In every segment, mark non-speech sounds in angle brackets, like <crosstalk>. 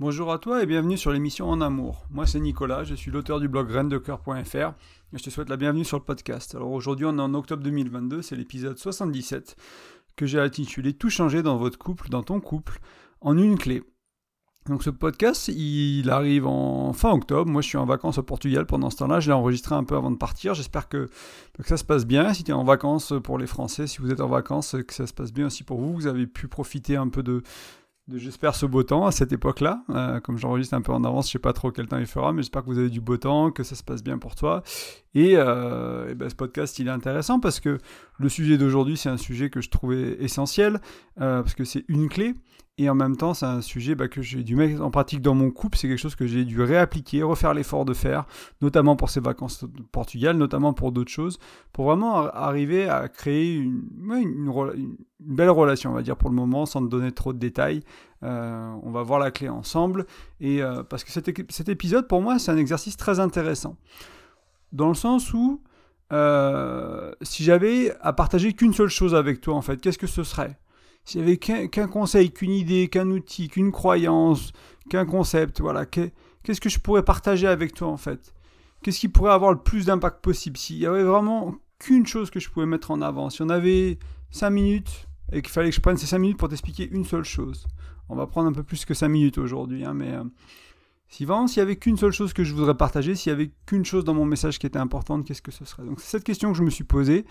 Bonjour à toi et bienvenue sur l'émission En Amour. Moi c'est Nicolas, je suis l'auteur du blog graindecoeur.fr et je te souhaite la bienvenue sur le podcast. Alors aujourd'hui on est en octobre 2022, c'est l'épisode 77 que j'ai intitulé Tout changer dans votre couple, dans ton couple, en une clé. Donc ce podcast, il arrive en fin octobre. Moi, je suis en vacances au Portugal pendant ce temps-là. Je l'ai enregistré un peu avant de partir. J'espère que, ça se passe bien. Si tu es en vacances pour les Français, si vous êtes en vacances, que ça se passe bien aussi pour vous. Vous avez pu profiter un peu de, j'espère ce beau temps à cette époque-là. Euh, comme j'enregistre un peu en avance, je sais pas trop quel temps il fera, mais j'espère que vous avez du beau temps, que ça se passe bien pour toi. Et, euh, ben, ce podcast, il est intéressant parce que le sujet d'aujourd'hui, c'est un sujet que je trouvais essentiel, euh, parce que c'est une clé. Et en même temps, c'est un sujet bah, que j'ai dû mettre en pratique dans mon couple. C'est quelque chose que j'ai dû réappliquer, refaire l'effort de faire, notamment pour ces vacances au Portugal, notamment pour d'autres choses, pour vraiment arriver à créer une, belle relation, on va dire, pour le moment, sans te donner trop de détails. Euh, on va voir la clé ensemble. Et euh, parce que cet, cet, épisode, pour moi, c'est un exercice très intéressant. Dans le sens où, euh, si j'avais à partager qu'une seule chose avec toi, en fait, qu'est-ce que ce serait? S'il y avait qu'un conseil, qu'une idée, qu'un outil, qu'une croyance, qu'un concept, voilà, qu'est-ce que je pourrais partager avec toi en fait? Qu'est-ce qui pourrait avoir le plus d'impact possible? S'il y avait vraiment qu'une chose que je pouvais mettre en avant, si on avait 5 minutes et qu'il fallait que je prenne ces 5 minutes pour t'expliquer une seule chose, on va prendre un peu plus que 5 minutes aujourd'hui, hein, mais euh, si vraiment s'il y avait qu'une seule chose que je voudrais partager, s'il y avait qu'une chose dans mon message qui était importante, qu'est-ce que ce serait? Donc c'est cette question que je me suis posée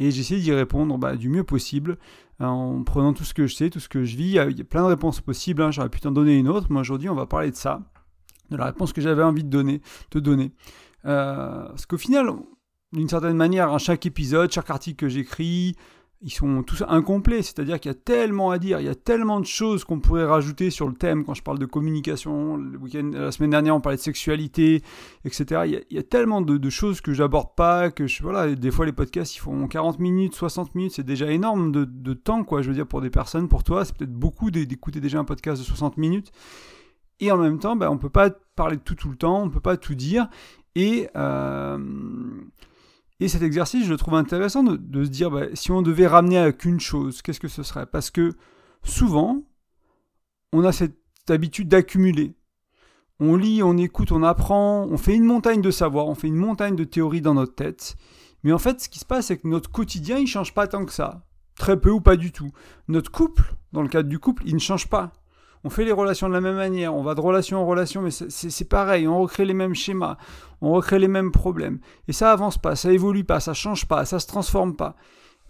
et j'ai essayé d'y répondre bah, du mieux possible hein, en prenant tout ce que je sais, tout ce que je vis. Il y a, plein de réponses possibles, hein. j'aurais pu t'en donner une autre, mais aujourd'hui on va parler de ça, de la réponse que j'avais envie de donner, te donner. Euh, parce qu'au final, d'une certaine manière, à chaque épisode, chaque article que j'écris, ils sont tous incomplets, c'est-à-dire qu'il y a tellement à dire, il y a tellement de choses qu'on pourrait rajouter sur le thème quand je parle de communication, le week-end, la semaine dernière on parlait de sexualité, etc. Il y a, tellement de, choses que j'aborde pas, que voilà, des fois les podcasts ils font 40 minutes, 60 minutes, c'est déjà énorme de, temps, quoi, je veux dire, pour des personnes, pour toi, c'est peut-être beaucoup d'écouter déjà un podcast de 60 minutes. Et en même temps, ben, on peut pas parler de tout tout le temps, on peut pas tout dire, et... Euh, et cet exercice, je le trouve intéressant de, se dire, bah, si on devait ramener à qu'une chose, qu'est-ce que ce serait? Parce que souvent, on a cette habitude d'accumuler. On lit, on écoute, on apprend, on fait une montagne de savoir, on fait une montagne de théories dans notre tête. Mais en fait, ce qui se passe, c'est que notre quotidien, il ne change pas tant que ça. Très peu ou pas du tout. Notre couple, dans le cadre du couple, il ne change pas on fait les relations de la même manière, on va de relation en relation, mais c'est pareil, on recrée les mêmes schémas, on recrée les mêmes problèmes. Et ça avance pas, ça évolue pas, ça change pas, ça se transforme pas.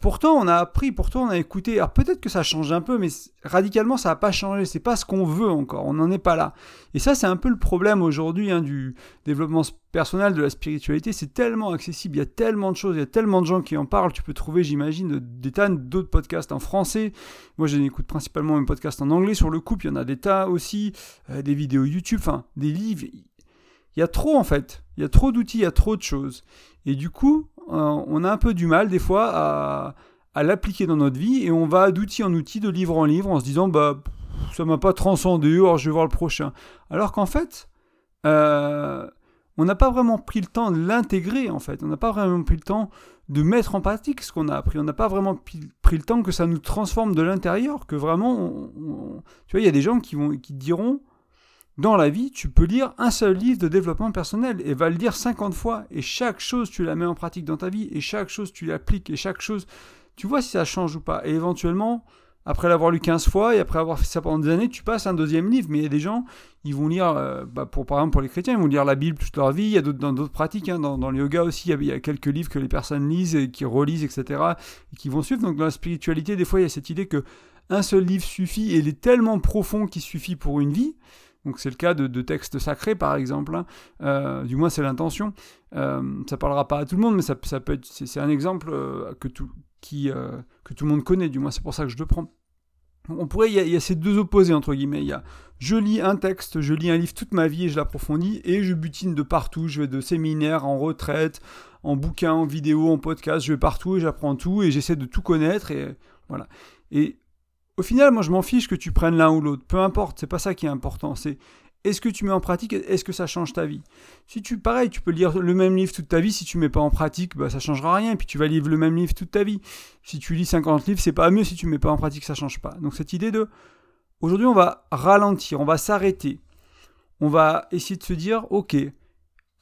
Pourtant, on a appris, pourtant, on a écouté. Alors peut-être que ça change un peu, mais radicalement, ça n'a pas changé. C'est pas ce qu'on veut encore. On n'en est pas là. Et ça, c'est un peu le problème aujourd'hui hein, du développement personnel, de la spiritualité. C'est tellement accessible. Il y a tellement de choses. Il y a tellement de gens qui en parlent. Tu peux trouver, j'imagine, des tas d'autres podcasts en français. Moi, je n'écoute principalement un podcast en anglais sur le couple. Il y en a des tas aussi. Euh, des vidéos YouTube, enfin, des livres. Il y a trop, en fait. Il y a trop d'outils, il y a trop de choses. Et du coup, euh, on a un peu du mal des fois à, l'appliquer dans notre vie et on va d'outil en outil, de livre en livre en se disant bah ça m'a pas transcendé, alors je vais voir le prochain. Alors qu'en fait, euh, on n'a pas vraiment pris le temps de l'intégrer en fait. On n'a pas vraiment pris le temps de mettre en pratique ce qu'on a appris. On n'a pas vraiment pris le temps que ça nous transforme de l'intérieur, que vraiment, tu vois, il y a des gens qui vont qui diront dans la vie, tu peux lire un seul livre de développement personnel et va le lire 50 fois et chaque chose tu la mets en pratique dans ta vie et chaque chose tu l'appliques et chaque chose tu vois si ça change ou pas et éventuellement après l'avoir lu 15 fois et après avoir fait ça pendant des années, tu passes un deuxième livre. Mais il y a des gens, ils vont lire, euh, bah, pour, par exemple pour les chrétiens, ils vont lire la Bible toute leur vie. Il y a d'autres, dans d'autres pratiques, hein, dans, dans, le yoga aussi, il y, a, quelques livres que les personnes lisent et qui relisent, etc. et qui vont suivre. Donc dans la spiritualité, des fois, il y a cette idée que un seul livre suffit et il est tellement profond qu'il suffit pour une vie. Donc c'est le cas de, textes sacrés par exemple, hein. euh, du moins c'est l'intention. Euh, ça parlera pas à tout le monde, mais ça, peut être, c'est, un exemple euh, que, tout, qui, euh, que tout le monde connaît, du moins c'est pour ça que je le prends. On pourrait, il y, a, ces deux opposés entre guillemets. Il y a, je lis un texte, je lis un livre toute ma vie et je l'approfondis et je butine de partout. Je vais de séminaires en retraite, en bouquin, en vidéo, en podcast, je vais partout et j'apprends tout et j'essaie de tout connaître et voilà. Et au final, moi, je m'en fiche que tu prennes l'un ou l'autre. Peu importe, c'est pas ça qui est important. C'est est-ce que tu mets en pratique, est-ce que ça change ta vie? Si tu, pareil, tu peux lire le même livre toute ta vie, si tu mets pas en pratique, bah, ça changera rien, et puis tu vas lire le même livre toute ta vie. Si tu lis 50 livres, c'est pas mieux, si tu mets pas en pratique, ça change pas. Donc cette idée de, aujourd'hui, on va ralentir, on va s'arrêter, on va essayer de se dire, ok,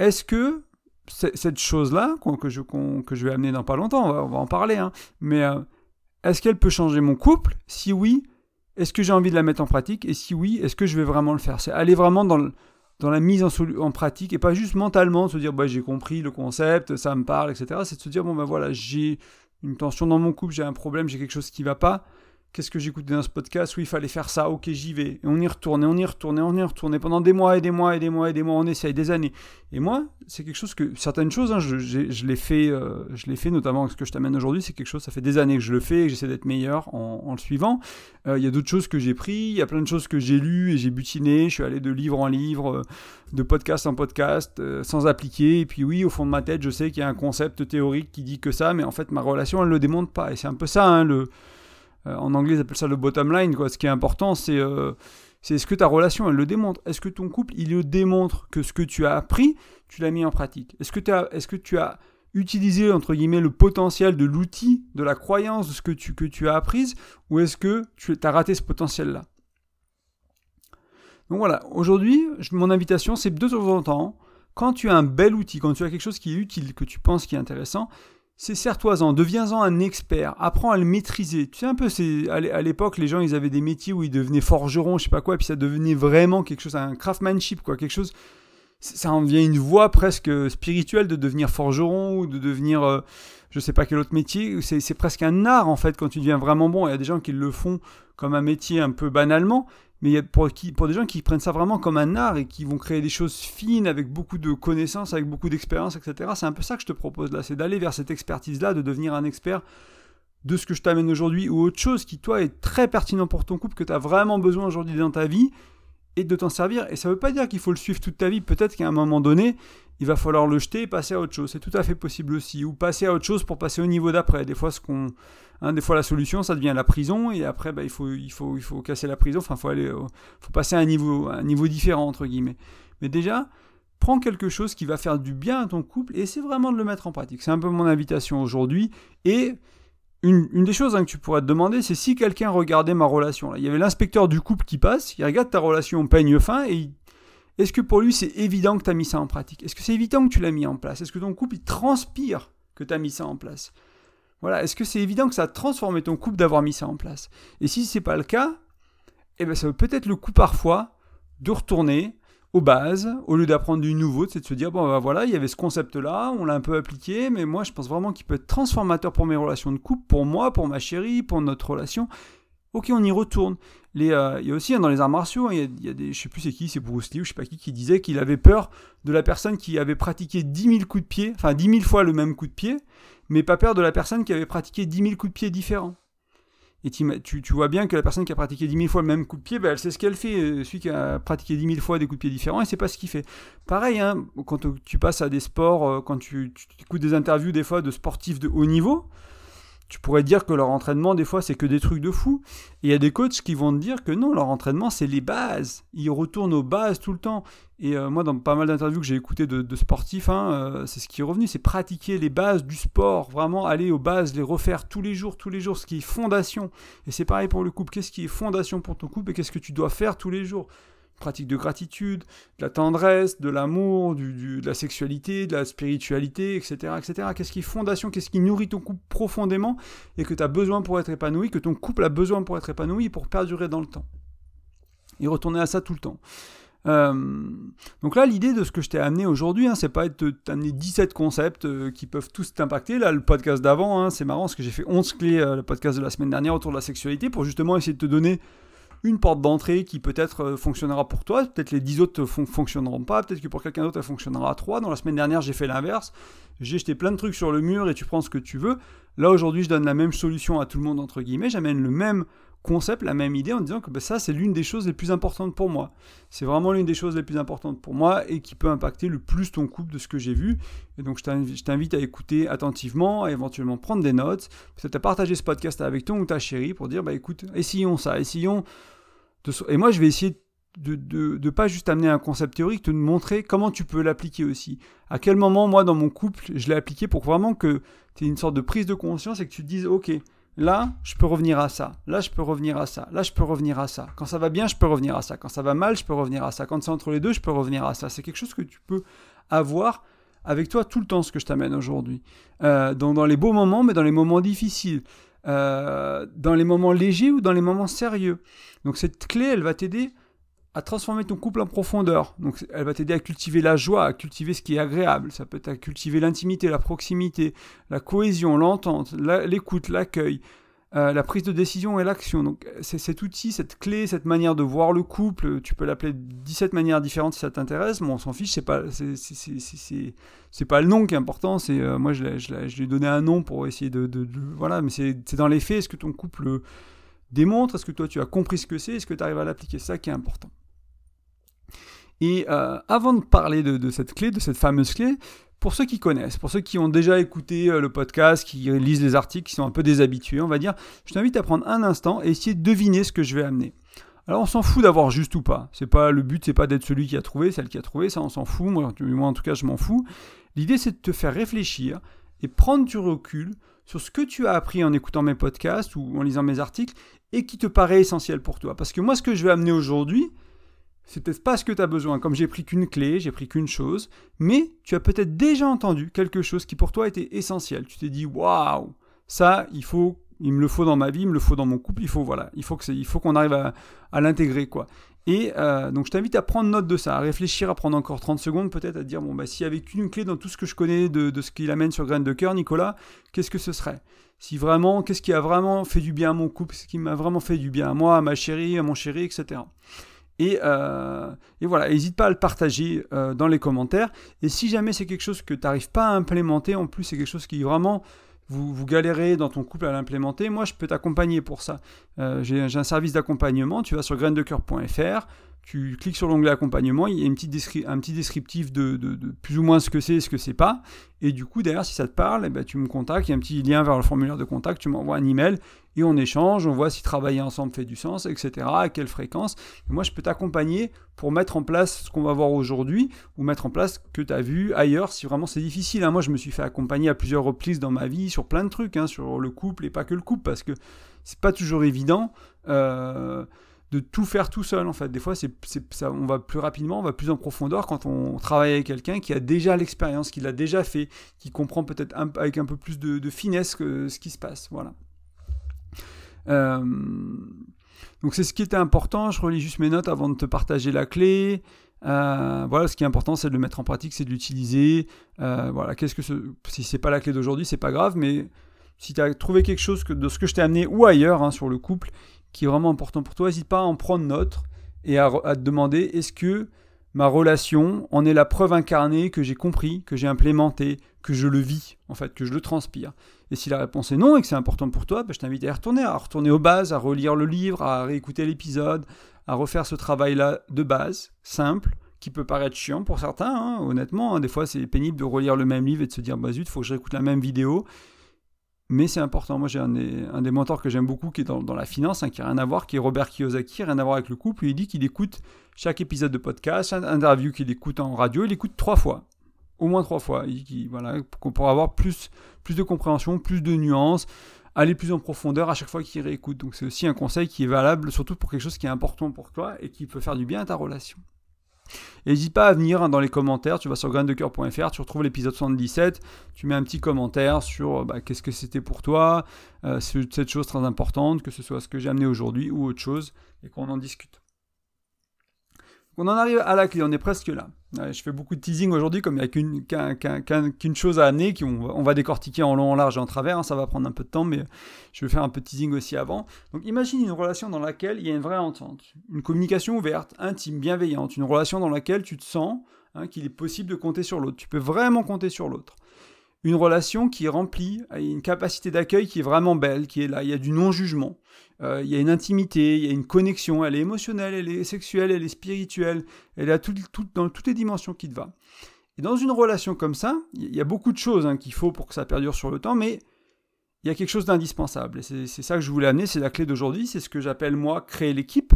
est-ce que cette chose-là, que je, vais amener dans pas longtemps, on va, en parler, hein, mais euh, est-ce qu'elle peut changer mon couple? Si oui, est-ce que j'ai envie de la mettre en pratique? Et si oui, est-ce que je vais vraiment le faire? C'est aller vraiment dans, dans la mise en, en, pratique et pas juste mentalement se dire bah, j'ai compris le concept, ça me parle, etc. C'est de se dire bon ben voilà, j'ai une tension dans mon couple, j'ai un problème, j'ai quelque chose qui va pas qu'est-ce que j'écoutais dans ce podcast? Où il fallait faire ça, ok j'y vais. Et on y retourne, et on y retourne, et on y retourne. pendant des mois et des mois et des mois et des mois, on essaye, des années. Et moi, c'est quelque chose que, certaines choses, hein, je, l'ai fait, euh, fait notamment ce que je t'amène aujourd'hui, c'est quelque chose, ça fait des années que je le fais et que j'essaie d'être meilleur en, le suivant. Euh, il y a d'autres choses que j'ai pris, il y a plein de choses que j'ai lues et j'ai butiné, je suis allé de livre en livre, euh, de podcast en podcast, sans appliquer. Et puis oui, au fond de ma tête, je sais qu'il y a un concept théorique qui dit que ça, mais en fait, ma relation, elle le démontre pas. Et c'est un peu ça, hein, le euh, en anglais, ils appellent ça le bottom line. Ce qui est important, c'est euh, c'est est-ce que ta relation, elle le démontre? Est-ce que ton couple, il le démontre que ce que tu as appris, tu l'as mis en pratique? Est-ce que, est que tu as utilisé, entre guillemets, le potentiel de l'outil, de la croyance de ce que tu, que tu as appris, ou est-ce que tu as raté ce potentiel-là? Donc voilà, aujourd'hui, mon invitation, c'est de temps en temps, quand tu as un bel outil, quand tu as quelque chose qui est utile, que tu penses qui est intéressant, c'est serre-toi-en, deviens-en un expert, apprends à le maîtriser. Tu sais un peu, c'est à l'époque, les gens, ils avaient des métiers où ils devenaient forgerons, je sais pas quoi, et puis ça devenait vraiment quelque chose, un craftsmanship, quoi, quelque chose. Ça en devient une voie presque spirituelle de devenir forgeron ou de devenir, euh, je sais pas quel autre métier. C'est presque un art en fait quand tu deviens vraiment bon. Il y a des gens qui le font comme un métier un peu banalement, mais y a pour, pour des gens qui prennent ça vraiment comme un art et qui vont créer des choses fines avec beaucoup de connaissances, avec beaucoup d'expérience, etc. C'est un peu ça que je te propose là, c'est d'aller vers cette expertise-là, de devenir un expert de ce que je t'amène aujourd'hui ou autre chose qui, toi, est très pertinent pour ton couple, que tu as vraiment besoin aujourd'hui dans ta vie et de t'en servir. Et ça ne veut pas dire qu'il faut le suivre toute ta vie. Peut-être qu'à un moment donné, il va falloir le jeter et passer à autre chose. C'est tout à fait possible aussi. Ou passer à autre chose pour passer au niveau d'après. Des fois, ce qu'on Hein, des fois, la solution, ça devient la prison, et après, bah, il, faut, il, faut, il faut casser la prison, enfin, il faut, aller, faut passer à un niveau, un niveau différent, entre guillemets. Mais déjà, prends quelque chose qui va faire du bien à ton couple, et essaie vraiment de le mettre en pratique. C'est un peu mon invitation aujourd'hui. Et une, des choses hein, que tu pourrais te demander, c'est si quelqu'un regardait ma relation. Là. Il y avait l'inspecteur du couple qui passe, il regarde ta relation peigne fin, et est-ce que pour lui, c'est évident que tu as mis ça en pratique? Est-ce que c'est évident que tu l'as mis en place? Est-ce que ton couple, il transpire que tu as mis ça en place? Voilà, est-ce que c'est évident que ça a transformé ton couple d'avoir mis ça en place? Et si ce n'est pas le cas, eh ben ça vaut peut-être le coup parfois de retourner aux bases, au lieu d'apprendre du nouveau, c'est de se dire, bon ben voilà, il y avait ce concept-là, on l'a un peu appliqué, mais moi je pense vraiment qu'il peut être transformateur pour mes relations de couple, pour moi, pour ma chérie, pour notre relation. Ok, on y retourne. Euh, il y a aussi hein, dans les arts martiaux, hein, il, y a, des, je sais plus c'est qui, c'est Bruce Lee ou je sais pas qui, qui disait qu'il avait peur de la personne qui avait pratiqué 10 000 coups de pied, enfin 10 000 fois le même coup de pied, mais pas peur de la personne qui avait pratiqué 10 000 coups de pied différents. Et tu, tu, vois bien que la personne qui a pratiqué 10 000 fois le même coup de pied, ben, elle sait ce qu'elle fait. Euh, celui qui a pratiqué 10 000 fois des coups de pied différents, il sait pas ce qu'il fait. Pareil, hein, quand tu passes à des sports, euh, quand tu, tu écoutes des interviews des fois de sportifs de haut niveau, tu pourrais dire que leur entraînement, des fois, c'est que des trucs de fou. Et il y a des coachs qui vont te dire que non, leur entraînement, c'est les bases. Ils retournent aux bases tout le temps. Et euh, moi, dans pas mal d'interviews que j'ai écoutées de, sportifs, hein, euh, c'est ce qui est revenu, c'est pratiquer les bases du sport. Vraiment aller aux bases, les refaire tous les jours, tous les jours, ce qui est fondation. Et c'est pareil pour le couple. Qu'est-ce qui est fondation pour ton couple et qu'est-ce que tu dois faire tous les jours? Pratique de gratitude, de la tendresse, de l'amour, de la sexualité, de la spiritualité, etc. etc. Qu'est-ce qui est fondation, qu'est-ce qui nourrit ton couple profondément et que tu as besoin pour être épanoui, que ton couple a besoin pour être épanoui et pour perdurer dans le temps. Et retourner à ça tout le temps. Euh, donc là, l'idée de ce que je t'ai amené aujourd'hui, hein, c'est pas de t'amener 17 concepts euh, qui peuvent tous t'impacter. Là, le podcast d'avant, hein, c'est marrant parce que j'ai fait 11 clés, euh, le podcast de la semaine dernière autour de la sexualité, pour justement essayer de te donner une porte d'entrée qui peut-être euh, fonctionnera pour toi, peut-être les 10 autres ne fonctionneront pas, peut-être que pour quelqu'un d'autre elle fonctionnera à 3. Dans la semaine dernière, j'ai fait l'inverse. J'ai jeté plein de trucs sur le mur et tu prends ce que tu veux. Là, aujourd'hui, je donne la même solution à tout le monde, entre guillemets. J'amène le même concept, la même idée en disant que ben, ça, c'est l'une des choses les plus importantes pour moi. C'est vraiment l'une des choses les plus importantes pour moi et qui peut impacter le plus ton couple de ce que j'ai vu. Et donc, je t'invite à écouter attentivement, à éventuellement prendre des notes, peut-être à partager ce podcast avec ton ou ta chérie pour dire, bah écoute, essayons ça, essayons. De... Et moi, je vais essayer de ne pas juste amener un concept théorique, de montrer comment tu peux l'appliquer aussi. À quel moment, moi, dans mon couple, je l'ai appliqué pour vraiment que tu aies une sorte de prise de conscience et que tu te dises, ok, là, je peux revenir à ça. Là, je peux revenir à ça. Là, je peux revenir à ça. Quand ça va bien, je peux revenir à ça. Quand ça va mal, je peux revenir à ça. Quand c'est entre les deux, je peux revenir à ça. C'est quelque chose que tu peux avoir avec toi tout le temps, ce que je t'amène aujourd'hui. Euh, dans, les beaux moments, mais dans les moments difficiles. Euh, dans les moments légers ou dans les moments sérieux. Donc cette clé, elle va t'aider à transformer ton couple en profondeur. Donc elle va t'aider à cultiver la joie, à cultiver ce qui est agréable. Ça peut être à cultiver l'intimité, la proximité, la cohésion, l'entente, l'écoute, l'accueil, euh, la prise de décision et l'action. Donc cet outil, cette clé, cette manière de voir le couple, tu peux l'appeler 17 manières différentes si ça t'intéresse. Bon, on s'en fiche, c'est pas c'est pas le nom qui est important. C'est euh, moi je, lui ai donné un nom pour essayer de, de voilà, mais c'est dans les faits. Est-ce que ton couple démontre Est-ce que toi tu as compris ce que c'est Est-ce que tu arrives à l'appliquer? Ça qui est important. Et euh, avant de parler de, cette clé, de cette fameuse clé, pour ceux qui connaissent, pour ceux qui ont déjà écouté euh, le podcast, qui lisent les articles, qui sont un peu déshabitués, on va dire, je t'invite à prendre un instant et essayer de deviner ce que je vais amener. Alors on s'en fout d'avoir juste ou pas. C'est pas le but, c'est pas d'être celui qui a trouvé, celle qui a trouvé, ça on s'en fout. Moi en tout cas, je m'en fous. L'idée c'est de te faire réfléchir et prendre du recul sur ce que tu as appris en écoutant mes podcasts ou en lisant mes articles et qui te paraît essentiel pour toi. Parce que moi, ce que je vais amener aujourd'hui, c'est peut-être pas ce que tu as besoin. Comme j'ai pris qu'une clé, j'ai pris qu'une chose, mais tu as peut-être déjà entendu quelque chose qui pour toi était essentiel. Tu t'es dit waouh, ça, il faut, il me le faut dans ma vie, il me le faut dans mon couple, il faut voilà, il faut que il faut qu'on arrive à, l'intégrer quoi. Et euh, donc je t'invite à prendre note de ça, à réfléchir, à prendre encore 30 secondes peut-être, à dire bon bah s'il y avait qu'une clé dans tout ce que je connais de, ce qu'il amène sur Graines de cœur, Nicolas, qu'est-ce que ce serait? Si vraiment, qu'est-ce qui a vraiment fait du bien à mon couple, ce qui m'a vraiment fait du bien à moi, à ma chérie, à mon chéri, etc. Euh, et, voilà, n'hésite pas à le partager euh, dans les commentaires. Et si jamais c'est quelque chose que tu n'arrives pas à implémenter, en plus c'est quelque chose qui vraiment vous, galérez dans ton couple à l'implémenter, moi je peux t'accompagner pour ça. Euh, j'ai un service d'accompagnement, tu vas sur graindecoeur.fr, tu cliques sur l'onglet accompagnement, il y a une petite un petit descriptif de, plus ou moins ce que c'est et ce que c'est pas. Et du coup, derrière, si ça te parle, eh ben, tu me contactes, il y a un petit lien vers le formulaire de contact, tu m'envoies un email et on échange, on voit si travailler ensemble fait du sens, etc., à quelle fréquence. moi, je peux t'accompagner pour mettre en place ce qu'on va voir aujourd'hui ou mettre en place ce que tu as vu ailleurs si vraiment c'est difficile. Hein. Moi, je me suis fait accompagner à plusieurs reprises dans ma vie sur plein de trucs, hein, sur le couple et pas que le couple, parce que c'est pas toujours évident. Euh, de tout faire tout seul en fait. Des fois, c'est, ça, on va plus rapidement, on va plus en profondeur quand on travaille avec quelqu'un qui a déjà l'expérience, qui l'a déjà fait, qui comprend peut-être avec un peu plus de, finesse que ce qui se passe. Voilà. Euh, donc c'est ce qui était important. Je relis juste mes notes avant de te partager la clé. Euh, voilà, ce qui est important, c'est de le mettre en pratique, c'est de l'utiliser. Euh, voilà, qu'est-ce que ce, si c'est pas la clé d'aujourd'hui, c'est pas grave, mais si tu as trouvé quelque chose que, de ce que je t'ai amené ou ailleurs hein, sur le couple, qui est vraiment important pour toi, n'hésite pas à en prendre note et à, te demander est-ce que ma relation en est la preuve incarnée que j'ai compris, que j'ai implémenté, que je le vis, en fait, que je le transpire? Et si la réponse est non et que c'est important pour toi, ben, je t'invite à y retourner, à retourner aux bases, à relire le livre, à réécouter l'épisode, à refaire ce travail-là de base, simple, qui peut paraître chiant pour certains, hein, honnêtement. Hein. des fois, c'est pénible de relire le même livre et de se dire, bah zut, il faut que je réécoute la même vidéo. Mais c'est important. Moi, j'ai un des, mentors que j'aime beaucoup qui est dans, la finance, hein, qui n'a rien à voir, qui est Robert Kiyosaki, rien à voir avec le couple. Il dit qu'il écoute chaque épisode de podcast, chaque interview qu'il écoute en radio, il écoute trois fois. Au moins trois fois. Il, pour, avoir plus, plus de compréhension, plus de nuances, aller plus en profondeur à chaque fois qu'il réécoute. Donc, c'est aussi un conseil qui est valable, surtout pour quelque chose qui est important pour toi et qui peut faire du bien à ta relation. N'hésite pas à venir hein, dans les commentaires, tu vas sur graindecoeur.fr, tu retrouves l'épisode 77, tu mets un petit commentaire sur bah, qu'est-ce que c'était pour toi, euh, cette chose très importante, que ce soit ce que j'ai amené aujourd'hui ou autre chose, et qu'on en discute. On en arrive à la clé, on est presque là. Je fais beaucoup de teasing aujourd'hui, comme il n'y a qu'une chose à amener, qu'on va décortiquer en long, en large et en travers. Hein, ça va prendre un peu de temps, mais je vais faire un peu de teasing aussi avant. Donc imagine une relation dans laquelle il y a une vraie entente, une communication ouverte, intime, bienveillante, une relation dans laquelle tu te sens hein, qu'il est possible de compter sur l'autre. Tu peux vraiment compter sur l'autre une relation qui est remplie, une capacité d'accueil qui est vraiment belle, qui est là, il y a du non-jugement, euh, il y a une intimité, il y a une connexion, elle est émotionnelle, elle est sexuelle, elle est spirituelle, elle a tout, dans toutes les dimensions qui te va. Et dans une relation comme ça, il y a beaucoup de choses hein, qu'il faut pour que ça perdure sur le temps, mais il y a quelque chose d'indispensable. Et c'est ça que je voulais amener, c'est la clé d'aujourd'hui, c'est ce que j'appelle moi créer l'équipe.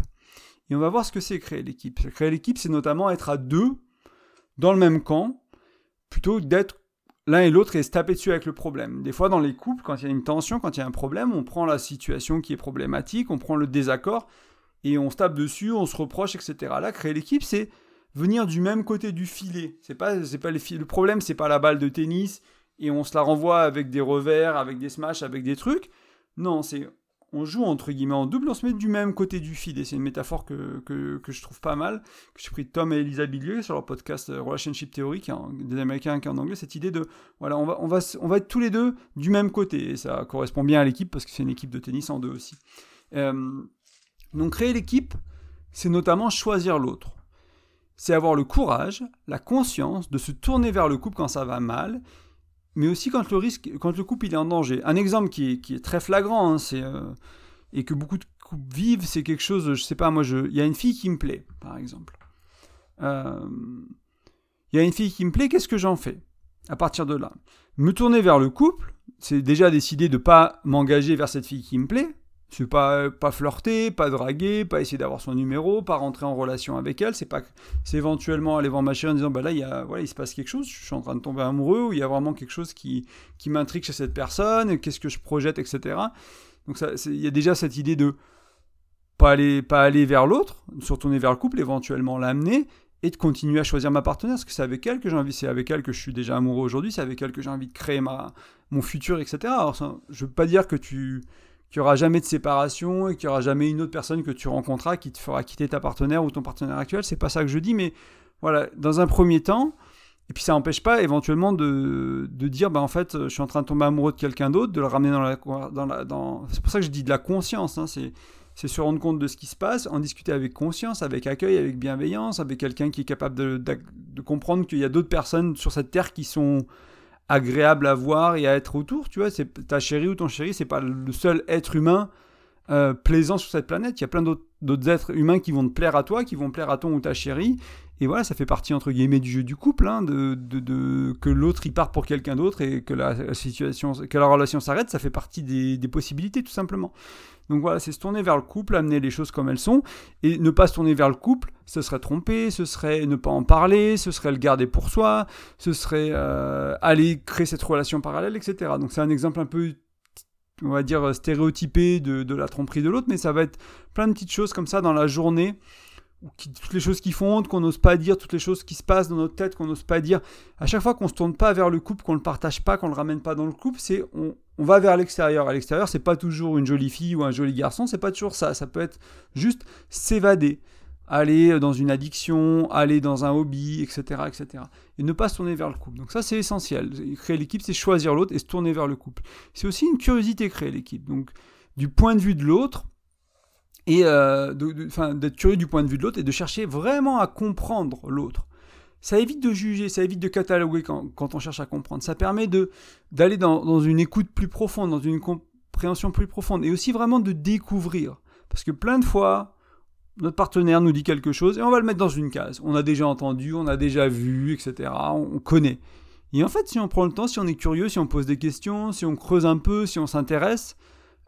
Et on va voir ce que c'est créer l'équipe. Créer l'équipe, c'est notamment être à deux dans le même camp, plutôt que d'être l'un et l'autre et se taper dessus avec le problème. Des fois, dans les couples, quand il y a une tension, quand il y a un problème, on prend la situation qui est problématique, on prend le désaccord et on se tape dessus, on se reproche, etc. Là, créer l'équipe, c'est venir du même côté du filet. C'est pas, c'est pas le problème, c'est pas la balle de tennis et on se la renvoie avec des revers, avec des smashs, avec des trucs. Non, c'est on joue entre guillemets en double, on se met du même côté du filet. C'est une métaphore que, que, je trouve pas mal, que j'ai pris Tom et Elisa Bilieu sur leur podcast euh, Relationship Theory, qui est des Américains qui est en anglais, cette idée de voilà, on va, on, va, on va être tous les deux du même côté. Et ça correspond bien à l'équipe parce que c'est une équipe de tennis en deux aussi. Euh, donc créer l'équipe, c'est notamment choisir l'autre. C'est avoir le courage, la conscience de se tourner vers le couple quand ça va mal mais aussi quand le, risque, quand le couple il est en danger. Un exemple qui est, qui est très flagrant, hein, c'est, euh, et que beaucoup de couples vivent, c'est quelque chose, je sais pas, moi, il y a une fille qui me plaît, par exemple. Euh, il y a une fille qui me plaît, qu'est-ce que j'en fais à partir de là? Me tourner vers le couple, c'est déjà décider de ne pas m'engager vers cette fille qui me plaît, c'est pas, pas flirter, pas draguer, pas essayer d'avoir son numéro, pas rentrer en relation avec elle. C'est pas, c'est éventuellement aller voir ma chérie en disant bah là il y a, voilà, il se passe quelque chose, je suis en train de tomber amoureux ou il y a vraiment quelque chose qui, qui m'intrigue chez cette personne, qu'est-ce que je projette, etc. Donc il y a déjà cette idée de pas aller, pas aller vers l'autre, se retourner vers le couple, éventuellement l'amener et de continuer à choisir ma partenaire, parce que c'est avec elle que j'ai envie, c'est avec elle que je suis déjà amoureux aujourd'hui, c'est avec elle que j'ai envie de créer ma, mon futur, etc. Alors ça, je veux pas dire que tu qu'il n'y aura jamais de séparation et qu'il n'y aura jamais une autre personne que tu rencontreras qui te fera quitter ta partenaire ou ton partenaire actuel. C'est pas ça que je dis, mais voilà, dans un premier temps, et puis ça n'empêche pas éventuellement de, de, dire, bah en fait, je suis en train de tomber amoureux de quelqu'un d'autre, de le ramener dans la... Dans. C'est pour ça que je dis de la conscience, hein, c'est, c'est se rendre compte de ce qui se passe, en discuter avec conscience, avec accueil, avec bienveillance, avec quelqu'un qui est capable de, de comprendre qu'il y a d'autres personnes sur cette terre qui sont agréable à voir et à être autour. Tu vois, c'est ta chérie ou ton chéri, c'est pas le seul être humain euh, plaisant sur cette planète. Il y a plein d'autres êtres humains qui vont te plaire à toi, qui vont plaire à ton ou ta chérie. Et voilà, ça fait partie entre guillemets du jeu du couple, hein, de, que l'autre y parte pour quelqu'un d'autre et que la situation, que la relation s'arrête. Ça fait partie des, possibilités tout simplement. Donc voilà, c'est se tourner vers le couple, amener les choses comme elles sont, et ne pas se tourner vers le couple, ce serait tromper, ce serait ne pas en parler, ce serait le garder pour soi, ce serait euh, aller créer cette relation parallèle, etc. Donc c'est un exemple un peu on va dire stéréotypé de la tromperie de l'autre, mais ça va être plein de petites choses comme ça dans la journée toutes les choses qui font qu'on n'ose pas dire, toutes les choses qui se passent dans notre tête qu'on n'ose pas dire. À chaque fois qu'on se tourne pas vers le couple, qu'on le partage pas, qu'on le ramène pas dans le couple, c'est on, on va vers l'extérieur. À l'extérieur, c'est pas toujours une jolie fille ou un joli garçon, c'est pas toujours ça. Ça peut être juste s'évader, aller dans une addiction, aller dans un hobby, etc., etc. Et ne pas se tourner vers le couple. Donc ça, c'est essentiel. Créer l'équipe, c'est choisir l'autre et se tourner vers le couple. C'est aussi une curiosité créer l'équipe. Donc du point de vue de l'autre, et euh, d'être curieux du point de vue de l'autre et de chercher vraiment à comprendre l'autre. Ça évite de juger, ça évite de cataloguer quand, quand on cherche à comprendre. Ça permet d'aller dans, dans, une écoute plus profonde, dans une compréhension plus profonde, et aussi vraiment de découvrir. Parce que plein de fois, notre partenaire nous dit quelque chose et on va le mettre dans une case. On a déjà entendu, on a déjà vu, etc. On, on connaît. Et en fait, si on prend le temps, si on est curieux, si on pose des questions, si on creuse un peu, si on s'intéresse,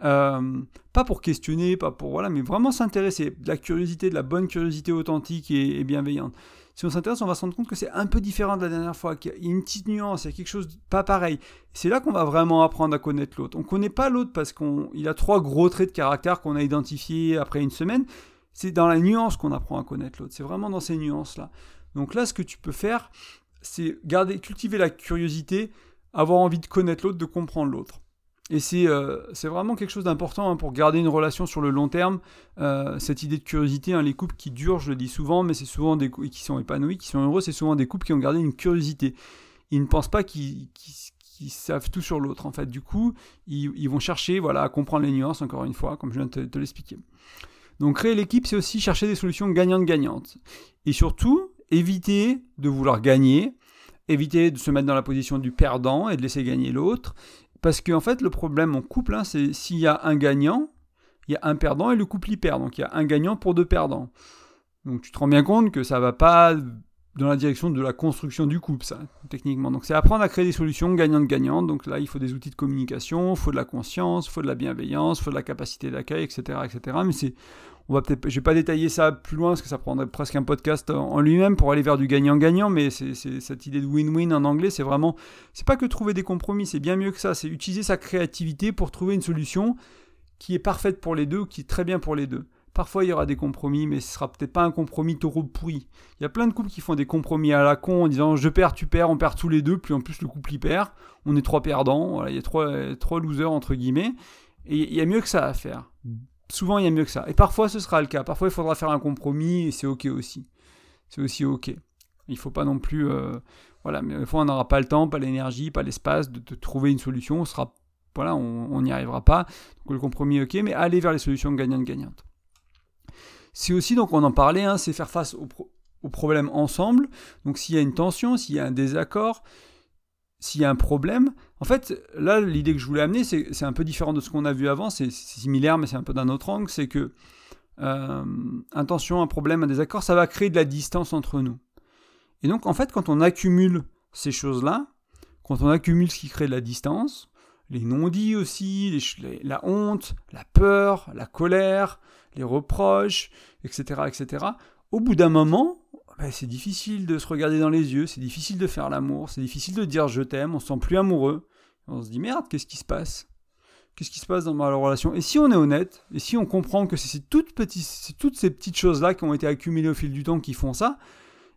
euh, pas pour questionner, pas pour voilà, mais vraiment s'intéresser, de la curiosité, de la bonne curiosité authentique et, bienveillante. Si on s'intéresse, on va se rendre compte que c'est un peu différent de la dernière fois, qu'il y a une petite nuance, il y a quelque chose de pas pareil. C'est là qu'on va vraiment apprendre à connaître l'autre. On ne connaît pas l'autre parce qu'il a trois gros traits de caractère qu'on a identifiés après une semaine. C'est dans la nuance qu'on apprend à connaître l'autre. C'est vraiment dans ces nuances-là. Donc là, ce que tu peux faire, c'est garder, cultiver la curiosité, avoir envie de connaître l'autre, de comprendre l'autre. Et euh, c'est vraiment quelque chose d'important hein, pour garder une relation sur le long terme. Euh, cette idée de curiosité, hein, les couples qui durent, je le dis souvent, mais c'est souvent des couples qui sont épanouis, qui sont heureux, c'est souvent des couples qui ont gardé une curiosité. Ils ne pensent pas qu'ils savent tout sur l'autre. En fait, du coup, ils, vont chercher, voilà, à comprendre les nuances. Encore une fois, comme je viens de te, l'expliquer. Donc, créer l'équipe, c'est aussi chercher des solutions gagnantes-gagnantes. Et surtout, éviter de vouloir gagner, éviter de se mettre dans la position du perdant et de laisser gagner l'autre, parce qu'en fait, le problème en couple, hein, c'est s'il y a un gagnant, il y a un perdant et le couple y perd. Donc il y a un gagnant pour deux perdants. Donc tu te rends bien compte que ça va pas dans la direction de la construction du couple, ça, techniquement. Donc c'est apprendre à créer des solutions gagnantes-gagnantes. Donc là, il faut des outils de communication, il faut de la conscience, il faut de la bienveillance, il faut de la capacité d'accueil, etc., etc. Mais c'est, on va je vais pas détailler ça plus loin parce que ça prendrait presque un podcast en lui-même pour aller vers du gagnant-gagnant. Mais c'est, cette idée de win-win en anglais, c'est vraiment, c'est pas que trouver des compromis, c'est bien mieux que ça. C'est utiliser sa créativité pour trouver une solution qui est parfaite pour les deux qui est très bien pour les deux. Parfois, il y aura des compromis, mais ce sera peut-être pas un compromis taureau pourri. Il y a plein de couples qui font des compromis à la con en disant je perds, tu perds, on perd tous les deux, puis en plus le couple y perd. On est trois perdants, il y a trois, trois losers entre guillemets. Et il y a mieux que ça à faire. Souvent, il y a mieux que ça. Et parfois, ce sera le cas. Parfois, il faudra faire un compromis et c'est ok aussi. C'est aussi ok. Il faut pas non plus. Euh, voilà, mais des fois, on n'aura pas le temps, pas l'énergie, pas l'espace de, trouver une solution. On sera. Voilà, on n'y arrivera pas. Donc, le compromis, ok, mais aller vers les solutions gagnantes-gagnantes. C'est aussi, donc on en parlait, hein, c'est faire face aux problèmes ensemble. Donc s'il y a une tension, s'il y a un désaccord, s'il y a un problème, en fait, là, l'idée que je voulais amener, c'est un peu différent de ce qu'on a vu avant, c'est similaire, mais c'est un peu d'un autre angle, c'est que euh, tension, un problème, un désaccord, ça va créer de la distance entre nous. Et donc, en fait, quand on accumule ces choses-là, quand on accumule ce qui crée de la distance, les non-dits aussi, la honte, la peur, la colère, les reproches, etc., etc. Au bout d'un moment, ben, c'est difficile de se regarder dans les yeux, c'est difficile de faire l'amour, c'est difficile de dire je t'aime, on se sent plus amoureux. On se dit merde, qu'est-ce qui se passe? Qu'est-ce qui se passe dans ma relation? Et si on est honnête, et si on comprend que c'est toutes, toutes ces petites choses-là qui ont été accumulées au fil du temps qui font ça,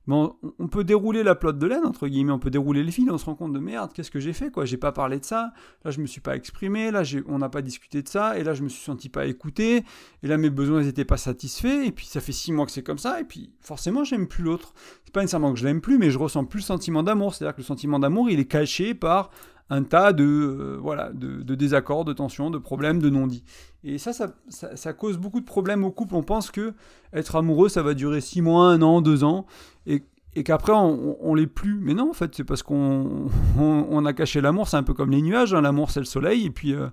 on peut dérouler la plotte de laine, entre guillemets, on peut dérouler les fils, on se rend compte de merde, qu'est-ce que j'ai fait, quoi, j'ai pas parlé de ça, là je me suis pas exprimé, là on n'a pas discuté de ça, et là je me suis senti pas écouté, et là mes besoins n'étaient pas satisfaits, et puis ça fait six mois que c'est comme ça, et puis forcément j'aime plus l'autre. C'est pas nécessairement que je l'aime plus, mais je ressens plus le sentiment d'amour, c'est-à-dire que le sentiment d'amour il est caché par un tas de, euh, voilà, de, désaccords, de tensions, de problèmes, de non-dits. Et ça ça, ça cause beaucoup de problèmes au couple. On pense que être amoureux, ça va durer six mois, un an, deux ans, et, et qu'après on, on, l'est plus. Mais non, en fait, c'est parce qu'on <laughs> on, a caché l'amour. C'est un peu comme les nuages. Hein. L'amour, c'est le soleil, et puis euh,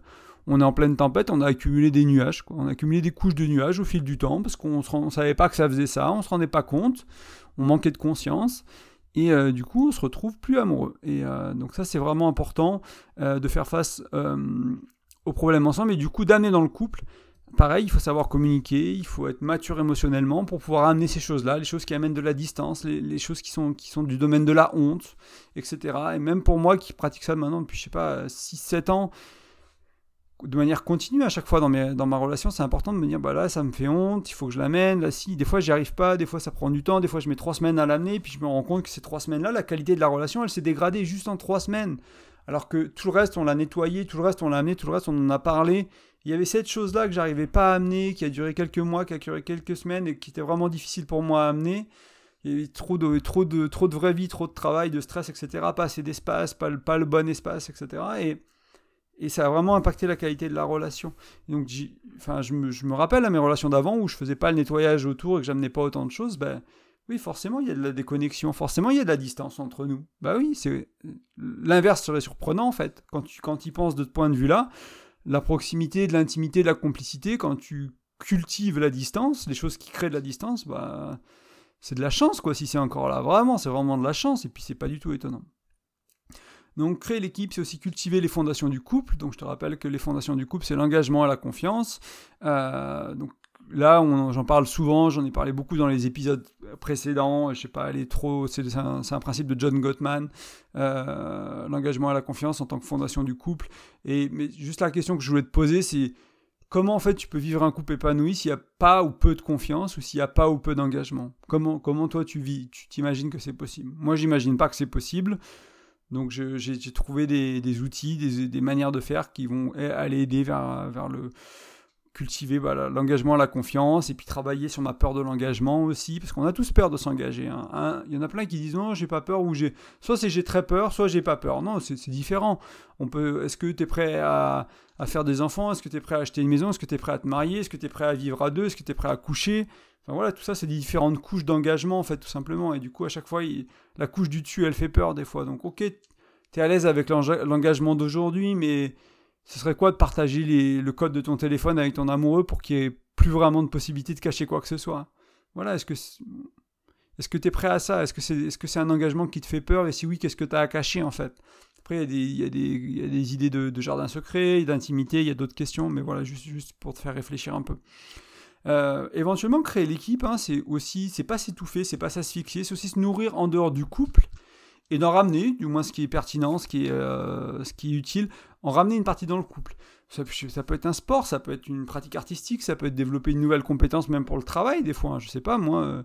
on est en pleine tempête. On a accumulé des nuages. On a accumulé des couches de nuages au fil du temps parce qu'on ne savait pas que ça faisait ça. On se rendait pas compte. On manquait de conscience. Et euh, du coup, on se retrouve plus amoureux. Et euh, donc ça, c'est vraiment important euh, de faire face aux problèmes ensemble et du coup d'amener dans le couple. Pareil, il faut savoir communiquer, il faut être mature émotionnellement pour pouvoir amener ces choses-là, les choses qui amènent de la distance, les, choses qui sont, qui sont du domaine de la honte, etc. Et même pour moi qui pratique ça maintenant depuis, je sais pas, 6-7 ans, de manière continue à chaque fois dans, mes, dans ma relation, c'est important de me dire, bah là, ça me fait honte, il faut que je l'amène, là, si, des fois, j'y arrive pas, des fois, ça prend du temps, des fois, je mets trois semaines à l'amener, puis je me rends compte que ces trois semaines-là, la qualité de la relation, elle s'est dégradée juste en trois semaines. Alors que tout le reste, on l'a nettoyé, tout le reste, on l'a amené, tout le reste, on en a parlé. Il y avait cette chose-là que j'arrivais pas à amener, qui a duré quelques mois, qui a duré quelques semaines, et qui était vraiment difficile pour moi à amener. Il y avait trop de, trop de, trop de vraie vie, trop de travail, de stress, etc. Pas assez d'espace, pas le, pas le bon espace, etc. Et et ça a vraiment impacté la qualité de la relation. donc, enfin, je me, je me, rappelle à mes relations d'avant où je faisais pas le nettoyage autour et que j'amenais pas autant de choses. Ben, oui, forcément, il y a de la déconnexion. Forcément, il y a de la distance entre nous. Bah oui, c'est l'inverse serait surprenant en fait. Quand tu quand y penses de ce point de vue-là, la proximité, de l'intimité, de la complicité, quand tu cultives la distance, les choses qui créent de la distance, bah c'est de la chance quoi. Si c'est encore là, vraiment, c'est vraiment de la chance. Et puis c'est pas du tout étonnant. Donc créer l'équipe, c'est aussi cultiver les fondations du couple. Donc je te rappelle que les fondations du couple, c'est l'engagement et la confiance. Euh, donc là, j'en parle souvent, j'en ai parlé beaucoup dans les épisodes précédents. Je sais pas, aller trop. C'est un, un, principe de John Gottman, euh, l'engagement et la confiance en tant que fondation du couple. Et mais juste la question que je voulais te poser, c'est comment en fait tu peux vivre un couple épanoui s'il n'y a pas ou peu de confiance ou s'il n'y a pas ou peu d'engagement? Comment comment toi tu vis Tu t'imagines que c'est possible? Moi, j'imagine pas que c'est possible. Donc j'ai trouvé des, outils, des, manières de faire qui vont aller aider vers, le cultiver l'engagement, la confiance, et puis travailler sur ma peur de l'engagement aussi, parce qu'on a tous peur de s'engager. Hein. Il y en a plein qui disent non, j'ai pas peur, ou j'ai soit c'est j'ai très peur, soit j'ai pas peur. Non, c'est différent. On peut. Est-ce que tu es prêt à, faire des enfants? Est-ce que tu es prêt à acheter une maison? Est-ce que tu es prêt à te marier? Est-ce que tu es prêt à vivre à deux? Est-ce que tu es prêt à coucher? Voilà, tout ça, c'est des différentes couches d'engagement, en fait, tout simplement. Et du coup, à chaque fois, la couche du dessus, elle fait peur des fois. Donc, ok, tu es à l'aise avec l'engagement d'aujourd'hui, mais ce serait quoi de partager le code de ton téléphone avec ton amoureux pour qu'il n'y ait plus vraiment de possibilité de cacher quoi que ce soit? Voilà, est-ce que. Est-ce que tu es prêt à ça? Est-ce que c'est est -ce un engagement qui te fait peur? Et si oui, qu'est-ce que tu as à cacher en fait? Après, il y, y, a des idées de, jardin secret, d'intimité, il y a d'autres questions, mais voilà, juste, juste pour te faire réfléchir un peu. Euh, éventuellement, créer l'équipe, hein, c'est aussi, c'est pas s'étouffer, c'est pas s'asphyxier, c'est aussi se nourrir en dehors du couple et d'en ramener, du moins ce qui est pertinent, ce qui est, euh, ce qui est utile, en ramener une partie dans le couple. Ça, peut être un sport, ça peut être une pratique artistique, ça peut être développer une nouvelle compétence même pour le travail des fois. Hein, je sais pas, moi, euh,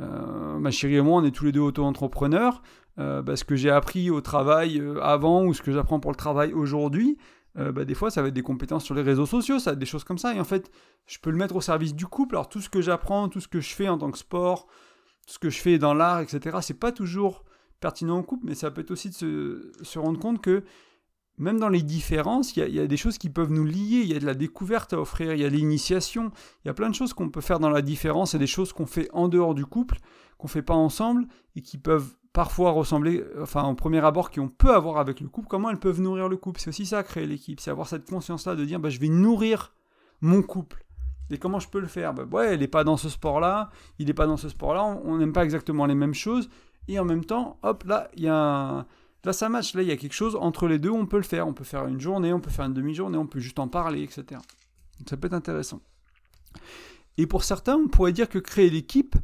euh, ma chérie et moi, on est tous les deux auto-entrepreneurs. Bah, ce que j'ai appris au travail avant ou ce que j'apprends pour le travail aujourd'hui, bah, des fois ça va être des compétences sur les réseaux sociaux, ça va être des choses comme ça. Et en fait, je peux le mettre au service du couple. Alors tout ce que j'apprends, tout ce que je fais en tant que sport, tout ce que je fais dans l'art, etc., c'est pas toujours pertinent au couple, mais ça peut être aussi de se, se rendre compte que même dans les différences, il y, a des choses qui peuvent nous lier, il y a de la découverte à offrir, il y a l'initiation, il y a plein de choses qu'on peut faire dans la différence et des choses qu'on fait en dehors du couple, qu'on fait pas ensemble et qui peuvent parfois ressembler, enfin au premier abord, qu'on peut avoir avec le couple, comment elles peuvent nourrir le couple. C'est aussi ça, créer l'équipe, c'est avoir cette conscience-là de dire, bah, je vais nourrir mon couple. Et comment je peux le faire? Bah, Ouais, il n'est pas dans ce sport-là, il n'est pas dans ce sport-là, on n'aime pas exactement les mêmes choses, et en même temps, hop, là, il y a un Là, ça match. Là, il y a quelque chose entre les deux, on peut le faire. On peut faire une journée, on peut faire une demi-journée, on peut juste en parler, etc. Donc, ça peut être intéressant. Et pour certains, on pourrait dire que créer l'équipe,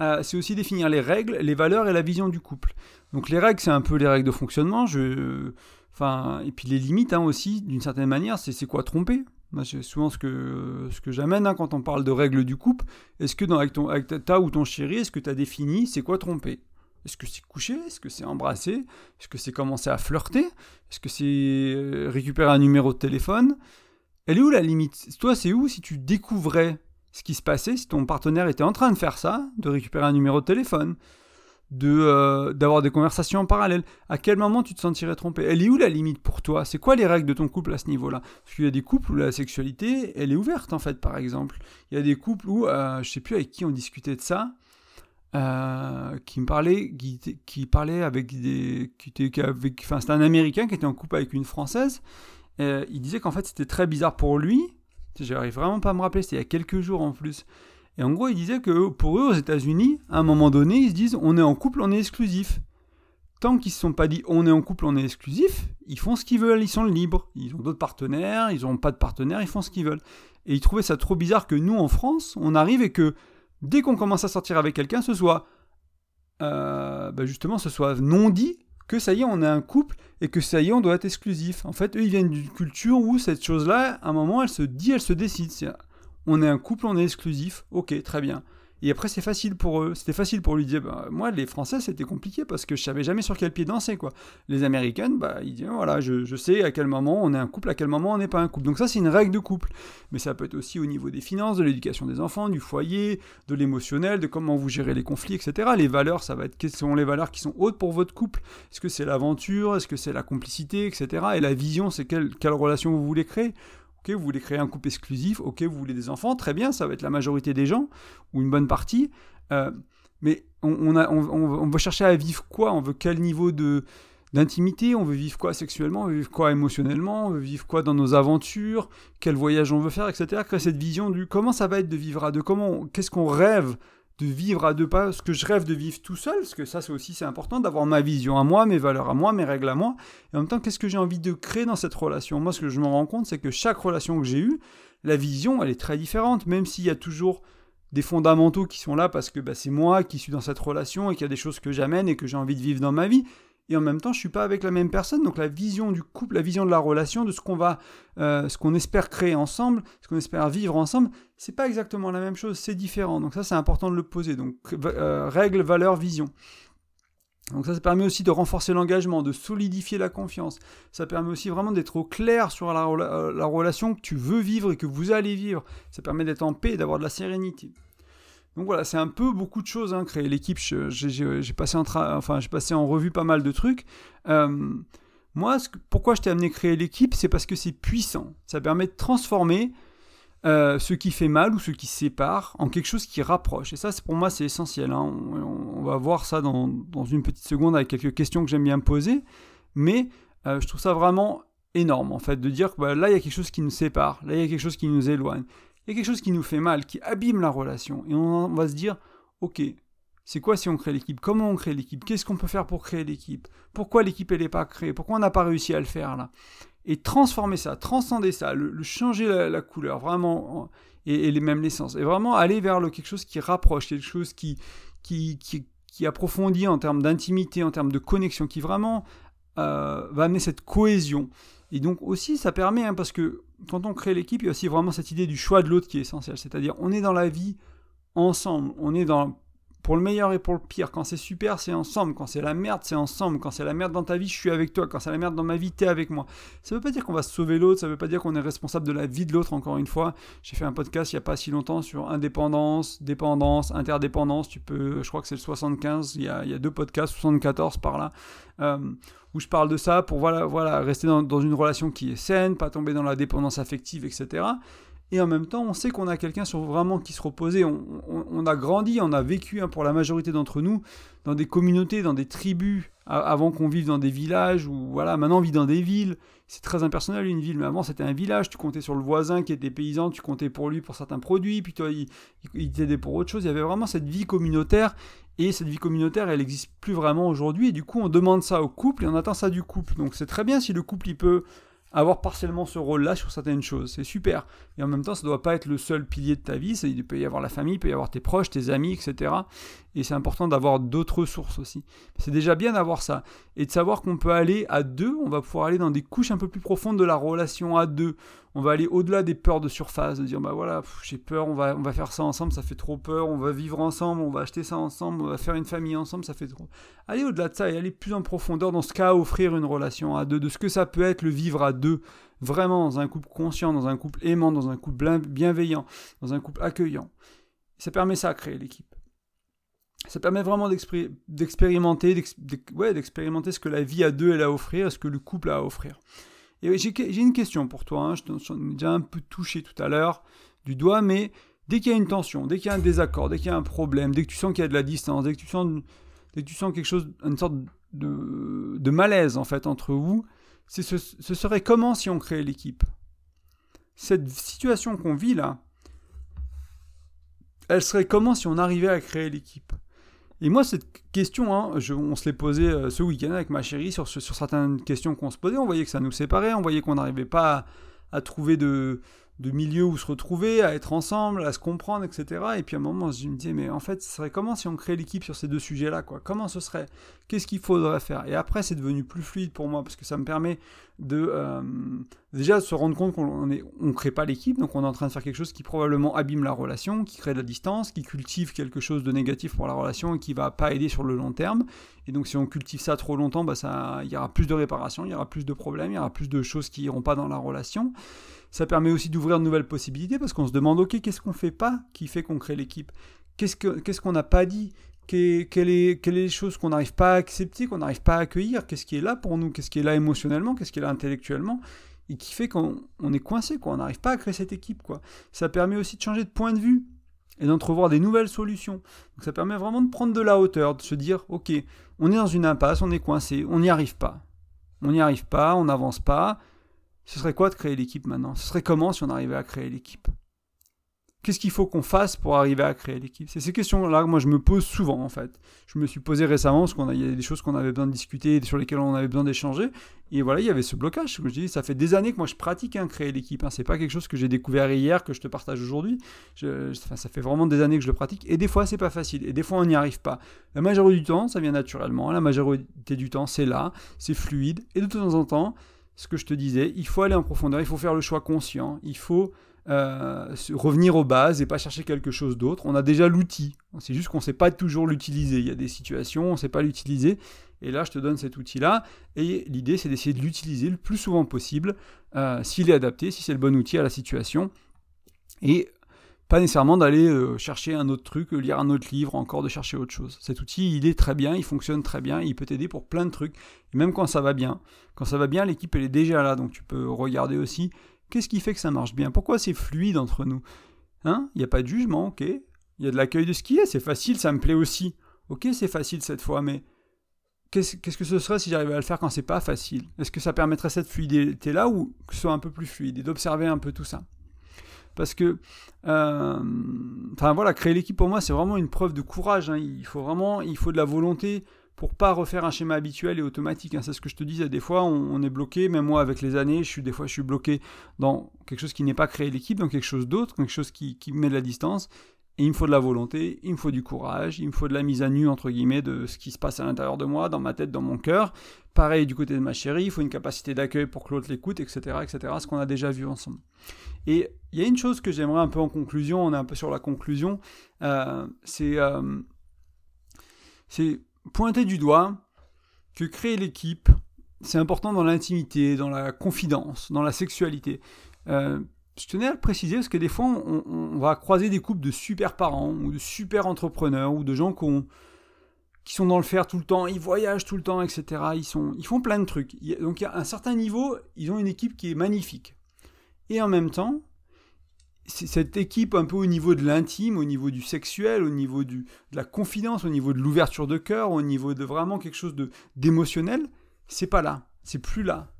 euh, c'est aussi définir les règles, les valeurs et la vision du couple. Donc les règles, c'est un peu les règles de fonctionnement. Je... Enfin, et puis les limites hein, aussi, d'une certaine manière, c'est quoi tromper? C'est souvent ce que, ce que j'amène hein, quand on parle de règles du couple. Est-ce que dans, avec, ton, avec ta ou ton chéri, est-ce que tu as défini c'est quoi tromper? Est-ce que c'est coucher? Est-ce que c'est embrasser? Est-ce que c'est commencer à flirter? Est-ce que c'est euh, récupérer un numéro de téléphone? Elle est où la limite? Toi, c'est où si tu découvrais ce qui se passait, si ton partenaire était en train de faire ça, de récupérer un numéro de téléphone, de euh, d'avoir des conversations en parallèle À quel moment tu te sentirais trompé? Elle est où la limite pour toi? C'est quoi les règles de ton couple à ce niveau-là? Parce qu'il y a des couples où la sexualité, elle est ouverte en fait, par exemple. Il y a des couples où, euh, je sais plus avec qui on discutait de ça, euh, qui me parlait, qui, parlait avec des, qui avec, enfin c'était un Américain qui était en couple avec une Française. il disait qu'en fait c'était très bizarre pour lui. J'arrive vraiment pas à me rappeler, c'était il y a quelques jours en plus. Et en gros, il disait que pour eux, aux États-Unis, à un moment donné, ils se disent on est en couple, on est exclusif. Tant qu'ils se sont pas dit on est en couple, on est exclusif, ils font ce qu'ils veulent, ils sont libres. Ils ont d'autres partenaires, ils n'ont pas de partenaires, ils font ce qu'ils veulent. Et ils trouvaient ça trop bizarre que nous, en France, on arrive et que dès qu'on commence à sortir avec quelqu'un, ce soit euh, bah, justement ce soit non dit que ça y est, on est un couple et que ça y est, on doit être exclusif. En fait, eux, ils viennent d'une culture où cette chose-là, à un moment, elle se dit, elle se décide. On est un couple, on est exclusif. Ok, très bien. Et après, c'est facile pour eux. C'était facile pour lui dire, bah, moi, les Français, c'était compliqué parce que je savais jamais sur quel pied danser, quoi. Les Américaines, bah, ils disent, voilà, je, sais à quel moment on est un couple, à quel moment on n'est pas un couple. Donc ça, c'est une règle de couple. Mais ça peut être aussi au niveau des finances, de l'éducation des enfants, du foyer, de l'émotionnel, de comment vous gérez les conflits, etc. Les valeurs, ça va être quelles sont les valeurs qui sont hautes pour votre couple? Est-ce que c'est l'aventure, est-ce que c'est la complicité, etc. Et la vision, c'est quelle relation vous voulez créer? Ok, vous voulez créer un couple exclusif, ok, vous voulez des enfants, très bien, ça va être la majorité des gens, ou une bonne partie. Euh, mais on, on, veut chercher à vivre quoi? On veut quel niveau de d'intimité? On veut vivre quoi sexuellement? On veut vivre quoi émotionnellement? On veut vivre quoi dans nos aventures? Quel voyage on veut faire, etc. Créer cette vision du comment ça va être de vivre à deux? Comment Qu'est-ce qu'on rêve de vivre à deux pas, ce que je rêve de vivre tout seul, parce que ça c'est aussi c'est important d'avoir ma vision à moi, mes valeurs à moi, mes règles à moi, et en même temps qu'est-ce que j'ai envie de créer dans cette relation? Moi ce que je me rends compte c'est que chaque relation que j'ai eue, la vision elle est très différente, même s'il y a toujours des fondamentaux qui sont là parce que bah, c'est moi qui suis dans cette relation et qu'il y a des choses que j'amène et que j'ai envie de vivre dans ma vie et en même temps je suis pas avec la même personne donc la vision du couple la vision de la relation de ce qu'on va euh, ce qu'on espère créer ensemble ce qu'on espère vivre ensemble c'est pas exactement la même chose c'est différent donc ça c'est important de le poser donc euh, règle valeur vision donc ça, ça permet aussi de renforcer l'engagement, de solidifier la confiance. Ça permet aussi vraiment d'être au clair sur la, euh, la relation que tu veux vivre et que vous allez vivre. Ça permet d'être en paix d'avoir de la sérénité. Donc voilà, c'est un peu beaucoup de choses, hein, créer l'équipe. J'ai passé, en enfin, passé en revue pas mal de trucs. Euh, moi, pourquoi je t'ai amené créer l'équipe C'est parce que c'est puissant. Ça permet de transformer euh, ce qui fait mal ou ce qui sépare en quelque chose qui rapproche. Et ça, pour moi, c'est essentiel. Hein. On, va voir ça dans, une petite seconde avec quelques questions que j'aime bien poser. Mais euh, je trouve ça vraiment énorme, en fait, de dire que bah, là, il y a quelque chose qui nous sépare, là, il y a quelque chose qui nous éloigne quelque chose qui nous fait mal, qui abîme la relation. Et on, va se dire, ok, C'est quoi si on crée l'équipe? Comment on crée l'équipe? Qu'est-ce qu'on peut faire pour créer l'équipe? Pourquoi l'équipe elle n'est pas créée? Pourquoi on n'a pas réussi à le faire là? Et transformer ça, transcender ça, le, changer la, couleur, vraiment, et, les mêmes l'essence. Et vraiment aller vers le, quelque chose qui rapproche, quelque chose qui, qui, qui, qui approfondit en termes d'intimité, en termes de connexion, qui vraiment euh, va amener cette cohésion. Et donc aussi, ça permet, hein, parce que quand on crée l'équipe, il y a aussi vraiment cette idée du choix de l'autre qui est essentielle. C'est-à-dire, on est dans la vie ensemble, on est dans pour le meilleur et pour le pire. Quand c'est super, c'est ensemble. Quand c'est la merde, c'est ensemble. Quand c'est la merde dans ta vie, je suis avec toi. Quand c'est la merde dans ma vie, t'es avec moi. Ça veut pas dire qu'on va sauver l'autre, ça veut pas dire qu'on est responsable de la vie de l'autre, encore une fois. J'ai fait un podcast il y a pas si longtemps sur indépendance, dépendance, interdépendance. Tu peux, je crois que c'est le 75, il y, a, il y a deux podcasts, 74 par là. Euh, où je parle de ça pour voilà, voilà, rester dans, dans une relation qui est saine, pas tomber dans la dépendance affective, etc et en même temps, on sait qu'on a quelqu'un sur vraiment qui se reposait. On, a grandi, on a vécu, hein, pour la majorité d'entre nous, dans des communautés, dans des tribus, avant qu'on vive dans des villages, ou voilà, maintenant on vit dans des villes. C'est très impersonnel une ville, mais avant c'était un village, tu comptais sur le voisin qui était paysan, tu comptais pour lui pour certains produits, puis toi il, il t'aidait pour autre chose. Il y avait vraiment cette vie communautaire, et cette vie communautaire elle n'existe plus vraiment aujourd'hui, et du coup on demande ça au couple, et on attend ça du couple. Donc c'est très bien si le couple il peut avoir partiellement ce rôle-là sur certaines choses. C'est super. Et en même temps, ça ne doit pas être le seul pilier de ta vie. Il peut y avoir la famille, il peut y avoir tes proches, tes amis, etc. Et c'est important d'avoir d'autres ressources aussi. C'est déjà bien d'avoir ça. Et de savoir qu'on peut aller à deux, on va pouvoir aller dans des couches un peu plus profondes de la relation à deux. On va aller au-delà des peurs de surface, de dire bah voilà, j'ai peur, on va, on va faire ça ensemble, ça fait trop peur, on va vivre ensemble, on va acheter ça ensemble, on va faire une famille ensemble, ça fait trop. Aller au-delà de ça et aller plus en profondeur dans ce cas, offrir une relation à deux, de ce que ça peut être le vivre à deux, vraiment dans un couple conscient, dans un couple aimant, dans un couple bienveillant, dans un couple accueillant. Ça permet ça à créer l'équipe ça permet vraiment d'expérimenter, d'expérimenter ce que la vie à deux elle a à offrir et ce que le couple a à offrir. J'ai une question pour toi, hein. je t'en ai déjà un peu touché tout à l'heure du doigt, mais dès qu'il y a une tension, dès qu'il y a un désaccord, dès qu'il y a un problème, dès que tu sens qu'il y a de la distance, dès que tu sens, dès que tu sens quelque chose, une sorte de, malaise en fait entre vous, ce serait comment si on créait l'équipe? Cette situation qu'on vit là, elle serait comment si on arrivait à créer l'équipe? Et moi, cette question, hein, on se l'est posée euh, ce week-end avec ma chérie sur, sur certaines questions qu'on se posait. On voyait que ça nous séparait, on voyait qu'on n'arrivait pas à, trouver de, de milieu où se retrouver, à être ensemble, à se comprendre, etc. Et puis à un moment, je me disais, mais en fait, ce serait comment si on crée l'équipe sur ces deux sujets-là, quoi? Comment ce serait? Qu'est-ce qu'il faudrait faire? Et après, c'est devenu plus fluide pour moi, parce que ça me permet de euh, déjà se rendre compte qu'on ne crée pas l'équipe, donc on est en train de faire quelque chose qui probablement abîme la relation, qui crée de la distance, qui cultive quelque chose de négatif pour la relation et qui va pas aider sur le long terme. Et donc si on cultive ça trop longtemps, bah il y aura plus de réparation, il y aura plus de problèmes, il y aura plus de choses qui iront pas dans la relation. Ça permet aussi d'ouvrir de nouvelles possibilités parce qu'on se demande, ok, qu'est-ce qu'on fait pas qui fait qu'on crée l'équipe? Qu'est-ce qu'on n'a pas dit? Quelles est, est les choses qu'on n'arrive pas à accepter, qu'on n'arrive pas à accueillir? Qu'est-ce qui est là pour nous? Qu'est-ce qui est là émotionnellement? Qu'est-ce qui est là intellectuellement? Et qui fait qu'on est coincé, quoi. On n'arrive pas à créer cette équipe, quoi. Ça permet aussi de changer de point de vue et d'entrevoir des nouvelles solutions. Donc ça permet vraiment de prendre de la hauteur, de se dire, ok, on est dans une impasse, on est coincé, on n'y arrive pas. On n'y arrive pas, on n'avance pas. Ce serait quoi de créer l'équipe maintenant? Ce serait comment si on arrivait à créer l'équipe? Qu'est-ce qu'il faut qu'on fasse pour arriver à créer l'équipe? C'est ces questions-là que moi je me pose souvent en fait. Je me suis posé récemment parce qu'il y a des choses qu'on avait besoin de discuter, sur lesquelles on avait besoin d'échanger. Et voilà, il y avait ce blocage. Je dis, ça fait des années que moi je pratique hein, créer l'équipe. Hein. C'est pas quelque chose que j'ai découvert hier, que je te partage aujourd'hui. ça fait vraiment des années que je le pratique. Et des fois c'est pas facile. Et des fois on n'y arrive pas. La majorité du temps, ça vient naturellement. La majorité du temps, c'est là, c'est fluide. Et de temps en temps, ce que je te disais, il faut aller en profondeur, il faut faire le choix conscient, il faut euh, revenir aux bases et pas chercher quelque chose d'autre. On a déjà l'outil, c'est juste qu'on ne sait pas toujours l'utiliser. Il y a des situations, on ne sait pas l'utiliser. Et là, je te donne cet outil-là. Et l'idée, c'est d'essayer de l'utiliser le plus souvent possible, euh, s'il est adapté, si c'est le bon outil à la situation. Et pas nécessairement d'aller euh, chercher un autre truc, lire un autre livre, encore de chercher autre chose. Cet outil, il est très bien, il fonctionne très bien, il peut t'aider pour plein de trucs. Et même quand ça va bien, quand ça va bien, l'équipe elle est déjà là, donc tu peux regarder aussi qu'est-ce qui fait que ça marche bien. Pourquoi c'est fluide entre nous? Hein? Il n'y a pas de jugement, ok. Il y a de l'accueil de ce qui est, c'est facile, ça me plaît aussi. Ok, c'est facile cette fois, mais qu'est-ce que ce serait si j'arrivais à le faire quand c'est pas facile? Est-ce que ça permettrait cette fluidité là ou que ce soit un peu plus fluide et d'observer un peu tout ça? Parce que, enfin voilà, créer l'équipe pour moi, c'est vraiment une preuve de courage. Hein. Il faut vraiment, il faut de la volonté pour pas refaire un schéma habituel et automatique. Hein. C'est ce que je te disais. Des fois, on, est bloqué. Même moi, avec les années, je suis des fois, je suis bloqué dans quelque chose qui n'est pas créer l'équipe, dans quelque chose d'autre, quelque chose qui, qui met de la distance. Et il me faut de la volonté, il me faut du courage, il me faut de la mise à nu, entre guillemets, de ce qui se passe à l'intérieur de moi, dans ma tête, dans mon cœur. Pareil du côté de ma chérie, il faut une capacité d'accueil pour que l'autre l'écoute, etc., etc., ce qu'on a déjà vu ensemble. Et il y a une chose que j'aimerais un peu en conclusion, on est un peu sur la conclusion, euh, euh, c'est pointer du doigt que créer l'équipe, c'est important dans l'intimité, dans la confidence, dans la sexualité. Euh, je tenais à le préciser parce que des fois, on, va croiser des couples de super parents ou de super entrepreneurs ou de gens qui, sont dans le faire tout le temps, ils voyagent tout le temps, etc. Ils, font plein de trucs. Donc, à un certain niveau, ils ont une équipe qui est magnifique. Et en même temps, cette équipe un peu au niveau de l'intime, au niveau du sexuel, au niveau de la confidence, au niveau de l'ouverture de cœur, au niveau de vraiment quelque chose d'émotionnel, c'est pas là, c'est plus là.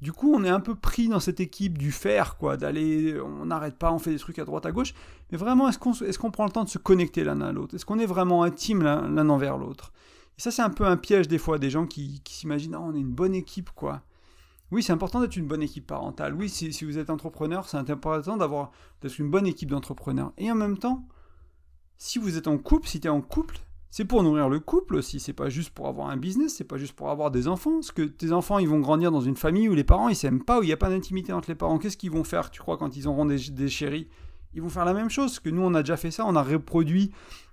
Du coup, on est un peu pris dans cette équipe du faire, quoi, d'aller, on n'arrête pas, on fait des trucs à droite, à gauche. Mais vraiment, est-ce qu'on prend le temps de se connecter l'un à l'autre? Est-ce qu'on est vraiment intime l'un envers l'autre? Et ça, c'est un peu un piège des fois, des gens qui, s'imaginent, oh, on est une bonne équipe, quoi. Oui, c'est important d'être une bonne équipe parentale. Oui, si, si vous êtes entrepreneur, c'est important d'avoir d'être une bonne équipe d'entrepreneurs. Et en même temps, si vous êtes en couple, si tu es en couple, c'est pour nourrir le couple aussi, c'est pas juste pour avoir un business, c'est pas juste pour avoir des enfants, parce que tes enfants ils vont grandir dans une famille où les parents ils s'aiment pas, où il n'y a pas d'intimité entre les parents, qu'est-ce qu'ils vont faire, tu crois, quand ils auront des, des chéris? Ils vont faire la même chose, que nous on a déjà fait ça, on a reproduit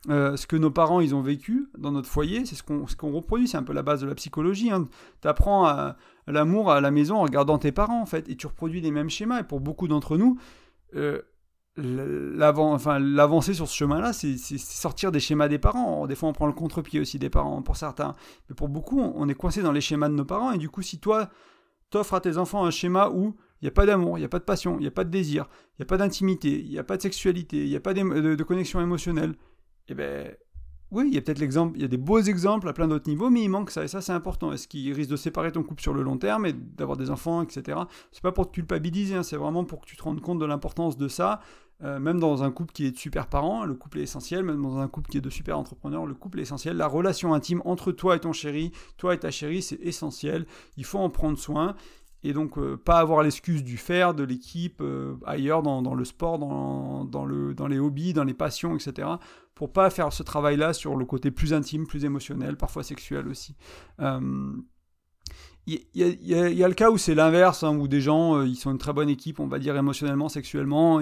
euh, ce que nos parents ils ont vécu dans notre foyer, c'est ce qu'on ce qu'on reproduit, c'est un peu la base de la psychologie, hein. tu apprends l'amour à la maison en regardant tes parents en fait, et tu reproduis les mêmes schémas, et pour beaucoup d'entre nous, euh, l'avancée sur ce chemin-là, c'est sortir des schémas des parents. Des fois, on prend le contre-pied aussi des parents, pour certains. Mais pour beaucoup, on est coincé dans les schémas de nos parents. Et du coup, si toi, t'offres à tes enfants un schéma où il n'y a pas d'amour, il n'y a pas de passion, il n'y a pas de désir, il n'y a pas d'intimité, il n'y a pas de sexualité, il n'y a pas de, connexion émotionnelle, eh ben, oui, il y a peut-être l'exemple, il y a des beaux exemples à plein d'autres niveaux, mais il manque ça, et ça c'est important. Est-ce qu'il risque de séparer ton couple sur le long terme et d'avoir des enfants, etc. C'est pas pour te culpabiliser, hein, c'est vraiment pour que tu te rendes compte de l'importance de ça. Euh, même dans un couple qui est de super parents, le couple est essentiel. Même dans un couple qui est de super entrepreneurs, le couple est essentiel. La relation intime entre toi et ton chéri, toi et ta chérie, c'est essentiel. Il faut en prendre soin et donc euh, pas avoir l'excuse du faire, de l'équipe, euh, ailleurs dans, le sport, dans, dans, le, dans les hobbies, dans les passions, etc. Pour pas faire ce travail-là sur le côté plus intime, plus émotionnel, parfois sexuel aussi. Il y, a le cas où c'est l'inverse, hein, où des gens, ils sont une très bonne équipe, on va dire émotionnellement, sexuellement,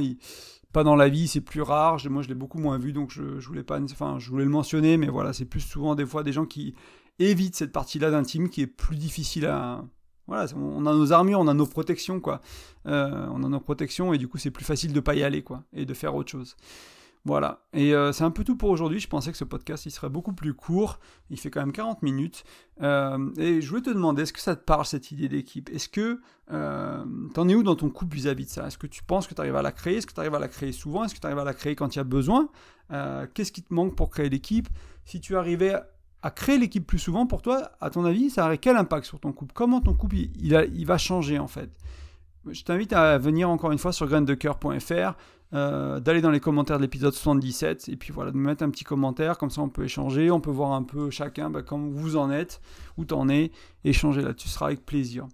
pas dans la vie, c'est plus rare. Moi, je l'ai beaucoup moins vu, donc je, voulais pas, enfin, je voulais le mentionner, mais voilà, c'est plus souvent des fois des gens qui évitent cette partie-là d'intime qui est plus difficile à, voilà, on a nos armures, on a nos protections, quoi. Euh, on a nos protections et du coup, c'est plus facile de pas y aller, quoi, et de faire autre chose. Voilà. Et euh, c'est un peu tout pour aujourd'hui. Je pensais que ce podcast, il serait beaucoup plus court. Il fait quand même 40 minutes. Euh, et je voulais te demander, est-ce que ça te parle, cette idée d'équipe? Est-ce que t'en es où dans ton couple vis-à-vis de ça? Est-ce que tu penses que tu arrives à la créer? Est-ce que tu arrives à la créer souvent? Est-ce que tu arrives à la créer quand il y a besoin? Qu'est-ce qui te manque pour créer l'équipe? Si tu arrivais à créer l'équipe plus souvent, pour toi, à ton avis, ça aurait quel impact sur ton couple? Comment ton couple il, va changer en fait? Je t'invite à venir encore une fois sur graindecoeur.fr, euh, d'aller dans les commentaires de l'épisode 77 et puis voilà, de me mettre un petit commentaire, comme ça on peut échanger, on peut voir un peu chacun bah, comment vous en êtes, où t'en es, échanger là-dessus, sera avec plaisir.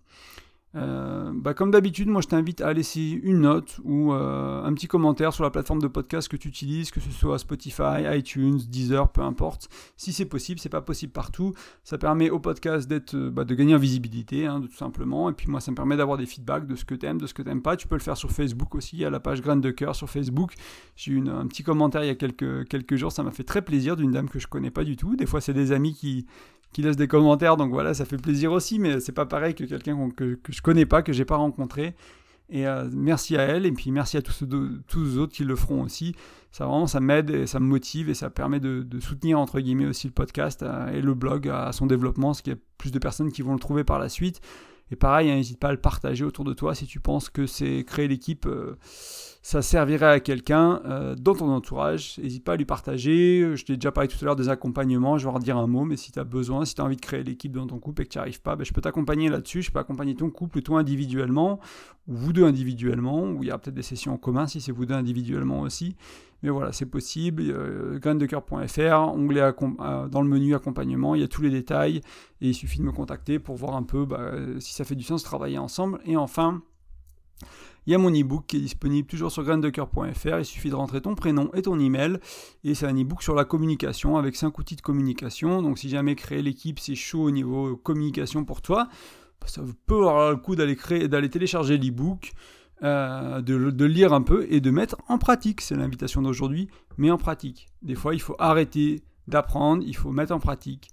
Euh, bah, comme d'habitude, moi je t'invite à laisser une note ou euh, un petit commentaire sur la plateforme de podcast que tu utilises, que ce soit Spotify, iTunes, Deezer, peu importe. Si c'est possible, c'est pas possible partout. Ça permet au podcast d'être, euh, bah, de gagner en visibilité, hein, tout simplement. Et puis moi, ça me permet d'avoir des feedbacks de ce que tu aimes, de ce que tu n'aimes pas. Tu peux le faire sur Facebook aussi, à la page Graine de cœur sur Facebook. J'ai eu un petit commentaire il y a quelques, quelques jours, ça m'a fait très plaisir d'une dame que je connais pas du tout. Des fois, c'est des amis qui, qui laisse des commentaires, donc voilà, ça fait plaisir aussi, mais c'est pas pareil que quelqu'un que, que, je connais pas, que j'ai pas rencontré. Et euh, merci à elle, et puis merci à tous, ceux tous les autres qui le feront aussi. Ça vraiment, ça m'aide ça me motive et ça permet de, soutenir entre guillemets aussi le podcast euh, et le blog à, son développement, ce qui y a plus de personnes qui vont le trouver par la suite. Et pareil, hein, n'hésite pas à le partager autour de toi si tu penses que c'est créer l'équipe, euh, ça servirait à quelqu'un euh, dans ton entourage. N'hésite pas à lui partager. Je t'ai déjà parlé tout à l'heure des accompagnements, je vais en redire un mot, mais si tu as besoin, si tu as envie de créer l'équipe dans ton couple et que tu n'y arrives pas, ben, je peux t'accompagner là-dessus. Je peux accompagner ton couple, toi individuellement, ou vous deux individuellement, ou il y a peut-être des sessions en commun si c'est vous deux individuellement aussi. Mais voilà, c'est possible. Euh, onglet euh, dans le menu accompagnement, il y a tous les détails et il suffit de me contacter pour voir un peu bah, si ça fait du sens de travailler ensemble. Et enfin, il y a mon e-book qui est disponible toujours sur graindecoeur.fr. Il suffit de rentrer ton prénom et ton email. Et c'est un e-book sur la communication avec 5 outils de communication. Donc si jamais créer l'équipe, c'est chaud au niveau communication pour toi, bah, ça peut avoir le coup d'aller créer, d'aller télécharger l'e-book. Euh, de, lire un peu et de mettre en pratique. C'est l'invitation d'aujourd'hui, mais en pratique. Des fois, il faut arrêter d'apprendre, il faut mettre en pratique,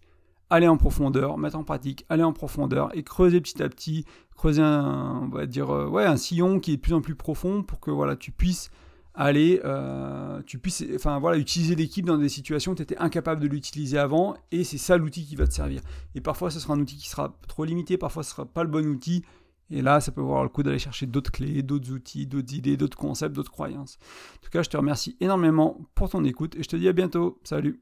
aller en profondeur, mettre en pratique, aller en profondeur et creuser petit à petit, creuser un, on va dire, euh, ouais, un sillon qui est de plus en plus profond pour que voilà, tu puisses aller, euh, tu puisses, enfin voilà, utiliser l'équipe dans des situations où tu étais incapable de l'utiliser avant et c'est ça l'outil qui va te servir. Et parfois, ce sera un outil qui sera trop limité, parfois, ce sera pas le bon outil et là, ça peut avoir le coup d'aller chercher d'autres clés, d'autres outils, d'autres idées, d'autres concepts, d'autres croyances. En tout cas, je te remercie énormément pour ton écoute et je te dis à bientôt. Salut